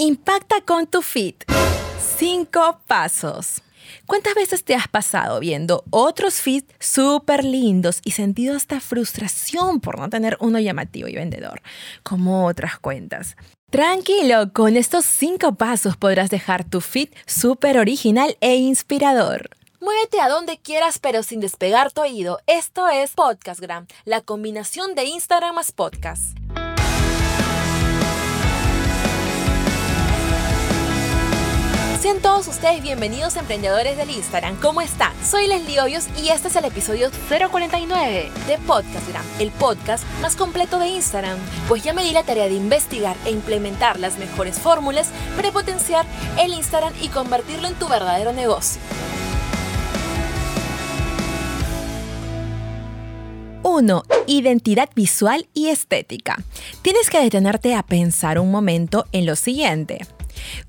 Impacta con tu feed. Cinco pasos. ¿Cuántas veces te has pasado viendo otros feeds súper lindos y sentido hasta frustración por no tener uno llamativo y vendedor, como otras cuentas? Tranquilo, con estos cinco pasos podrás dejar tu feed súper original e inspirador. Muévete a donde quieras pero sin despegar tu oído. Esto es Podcastgram, la combinación de Instagram más podcast. Sean todos ustedes bienvenidos emprendedores del Instagram. ¿Cómo están? Soy Leslie Hoyos y este es el episodio 049 de Podcastgram, el podcast más completo de Instagram. Pues ya me di la tarea de investigar e implementar las mejores fórmulas para potenciar el Instagram y convertirlo en tu verdadero negocio. 1. Identidad visual y estética. Tienes que detenerte a pensar un momento en lo siguiente.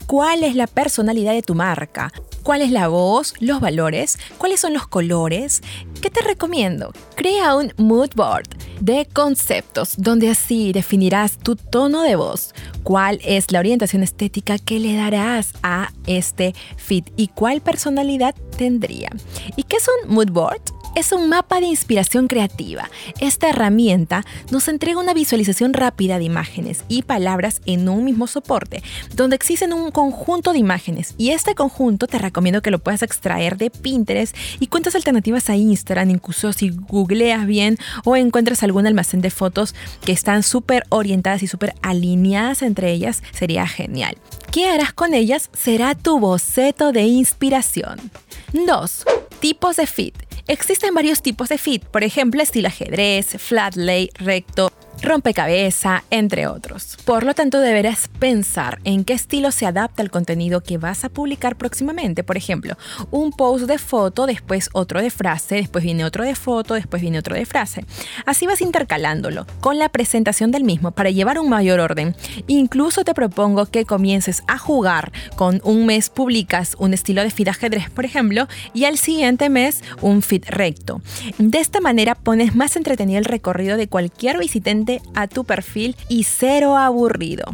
¿Cuál es la personalidad de tu marca? ¿Cuál es la voz? ¿Los valores? ¿Cuáles son los colores? ¿Qué te recomiendo? Crea un mood board de conceptos donde así definirás tu tono de voz, cuál es la orientación estética que le darás a este feed y cuál personalidad tendría. ¿Y qué es un mood board? Es un mapa de inspiración creativa. Esta herramienta nos entrega una visualización rápida de imágenes y palabras en un mismo soporte, donde existen un conjunto de imágenes y este conjunto te recomiendo que lo puedas extraer de Pinterest y cuentas alternativas a Instagram, incluso si googleas bien o encuentras algún almacén de fotos que están súper orientadas y súper alineadas entre ellas, sería genial. ¿Qué harás con ellas? Será tu boceto de inspiración. 2. Tipos de feed. Existen varios tipos de feed, por ejemplo, estilo ajedrez, flat lay, recto, rompecabezas, entre otros. Por lo tanto, deberás pensar en qué estilo se adapta al contenido que vas a publicar próximamente. Por ejemplo, un post de foto, después otro de frase, después viene otro de foto, después viene otro de frase. Así vas intercalándolo con la presentación del mismo para llevar un mayor orden. Incluso te propongo que comiences a jugar con un mes publicas un estilo de feed ajedrez, por ejemplo, y al siguiente mes un feed recto. De esta manera pones más entretenido el recorrido de cualquier visitante a tu perfil y cero aburrido.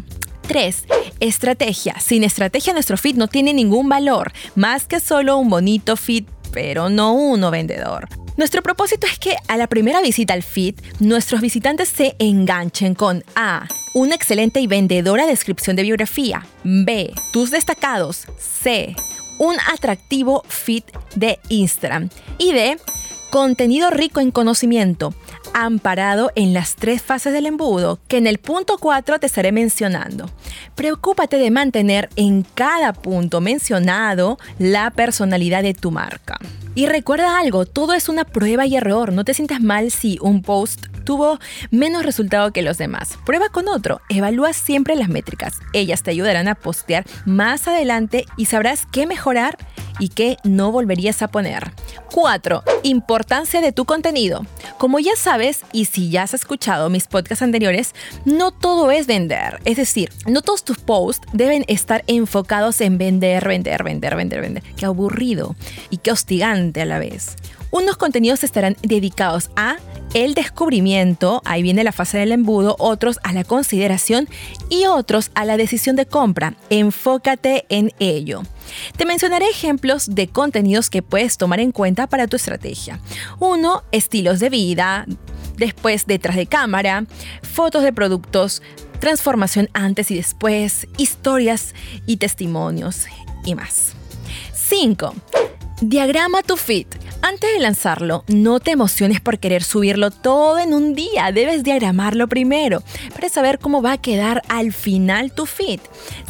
3. Estrategia. Sin estrategia nuestro feed no tiene ningún valor, más que solo un bonito feed, pero no uno vendedor. Nuestro propósito es que a la primera visita al feed, nuestros visitantes se enganchen con A. Una excelente y vendedora descripción de biografía. B. Tus destacados. C. Un atractivo feed de Instagram. Y D. Contenido rico en conocimiento amparado en las tres fases del embudo que en el punto 4 te estaré mencionando. Preocúpate de mantener en cada punto mencionado la personalidad de tu marca. Y recuerda algo, todo es una prueba y error. No te sientas mal si un post tuvo menos resultado que los demás. Prueba con otro. Evalúa siempre las métricas. Ellas te ayudarán a postear más adelante y sabrás qué mejorar y qué no volverías a poner. 4. Importancia de tu contenido. Como ya sabes, y si ya has escuchado mis podcasts anteriores, no todo es vender. Es decir, no todos tus posts deben estar enfocados en vender, vender, vender, vender, vender. Qué aburrido y qué hostigante a la vez. Unos contenidos estarán dedicados a el descubrimiento, ahí viene la fase del embudo, otros a la consideración y otros a la decisión de compra. Enfócate en ello. Te mencionaré ejemplos de contenidos que puedes tomar en cuenta para tu estrategia. Uno, estilos de vida, después detrás de cámara, fotos de productos, transformación antes y después, historias y testimonios y más. 5. Diagrama tu feed. Antes de lanzarlo, no te emociones por querer subirlo todo en un día. Debes diagramarlo primero para saber cómo va a quedar al final tu feed.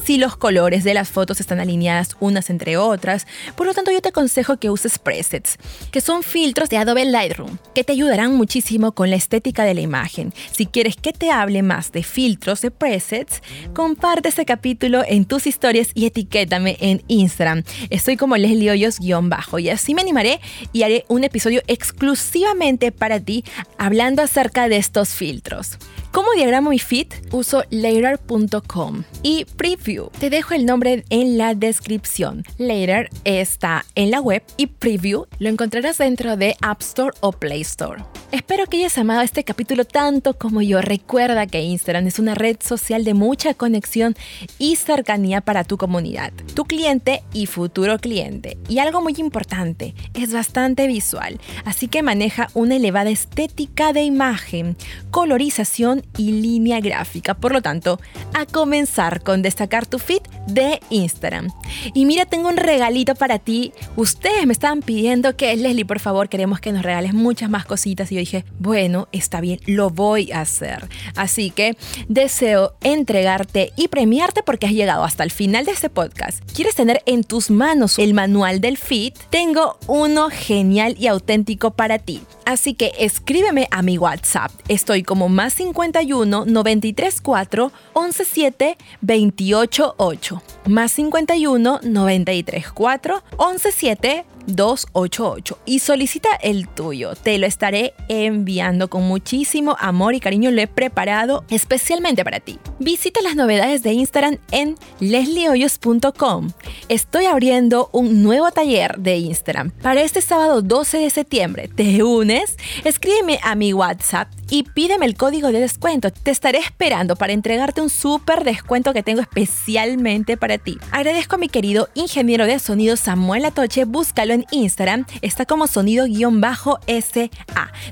Si los colores de las fotos están alineadas unas entre otras, por lo tanto yo te aconsejo que uses presets, que son filtros de Adobe Lightroom, que te ayudarán muchísimo con la estética de la imagen. Si quieres que te hable más de filtros de presets, comparte este capítulo en tus historias y etiquétame en Instagram. Estoy como Leslie Hoyos-bajo y así me animaré y haré un episodio exclusivamente para ti hablando acerca de estos filtros. ¿Cómo diagramo mi feed? Uso later.com y preview. Te dejo el nombre en la descripción. Later está en la web y preview lo encontrarás dentro de App Store o Play Store. Espero que hayas amado este capítulo tanto como yo. Recuerda que Instagram es una red social de mucha conexión y cercanía para tu comunidad, tu cliente y futuro cliente. Y algo muy importante, es bastante visual, así que maneja una elevada estética de imagen, colorización y línea gráfica. Por lo tanto, a comenzar con destacar tu feed de Instagram. Y mira, tengo un regalito para ti. Ustedes me estaban pidiendo que Leslie, por favor, queremos que nos regales muchas más cositas. Y yo dije, bueno, está bien, lo voy a hacer. Así que deseo entregarte y premiarte porque has llegado hasta el final de este podcast. ¿Quieres tener en tus manos el manual del feed? Tengo uno genial y auténtico para ti. Así que escríbeme a mi WhatsApp. Estoy como más 51 93 4 11 7 28 8. Más 51 93 4 11 7 288 y solicita el tuyo. Te lo estaré enviando con muchísimo amor y cariño. Lo he preparado especialmente para ti. Visita las novedades de Instagram en lesliehoyos.com. Estoy abriendo un nuevo taller de Instagram para este sábado 12 de septiembre. ¿Te unes? Escríbeme a mi WhatsApp y pídeme el código de descuento. Te estaré esperando para entregarte un súper descuento que tengo especialmente para ti. Agradezco a mi querido ingeniero de sonido Samuel Atoche. Búscalo en Instagram. Está como sonido-sa.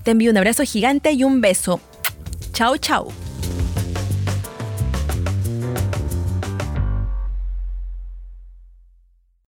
Te envío un abrazo gigante y un beso. Chao, chao.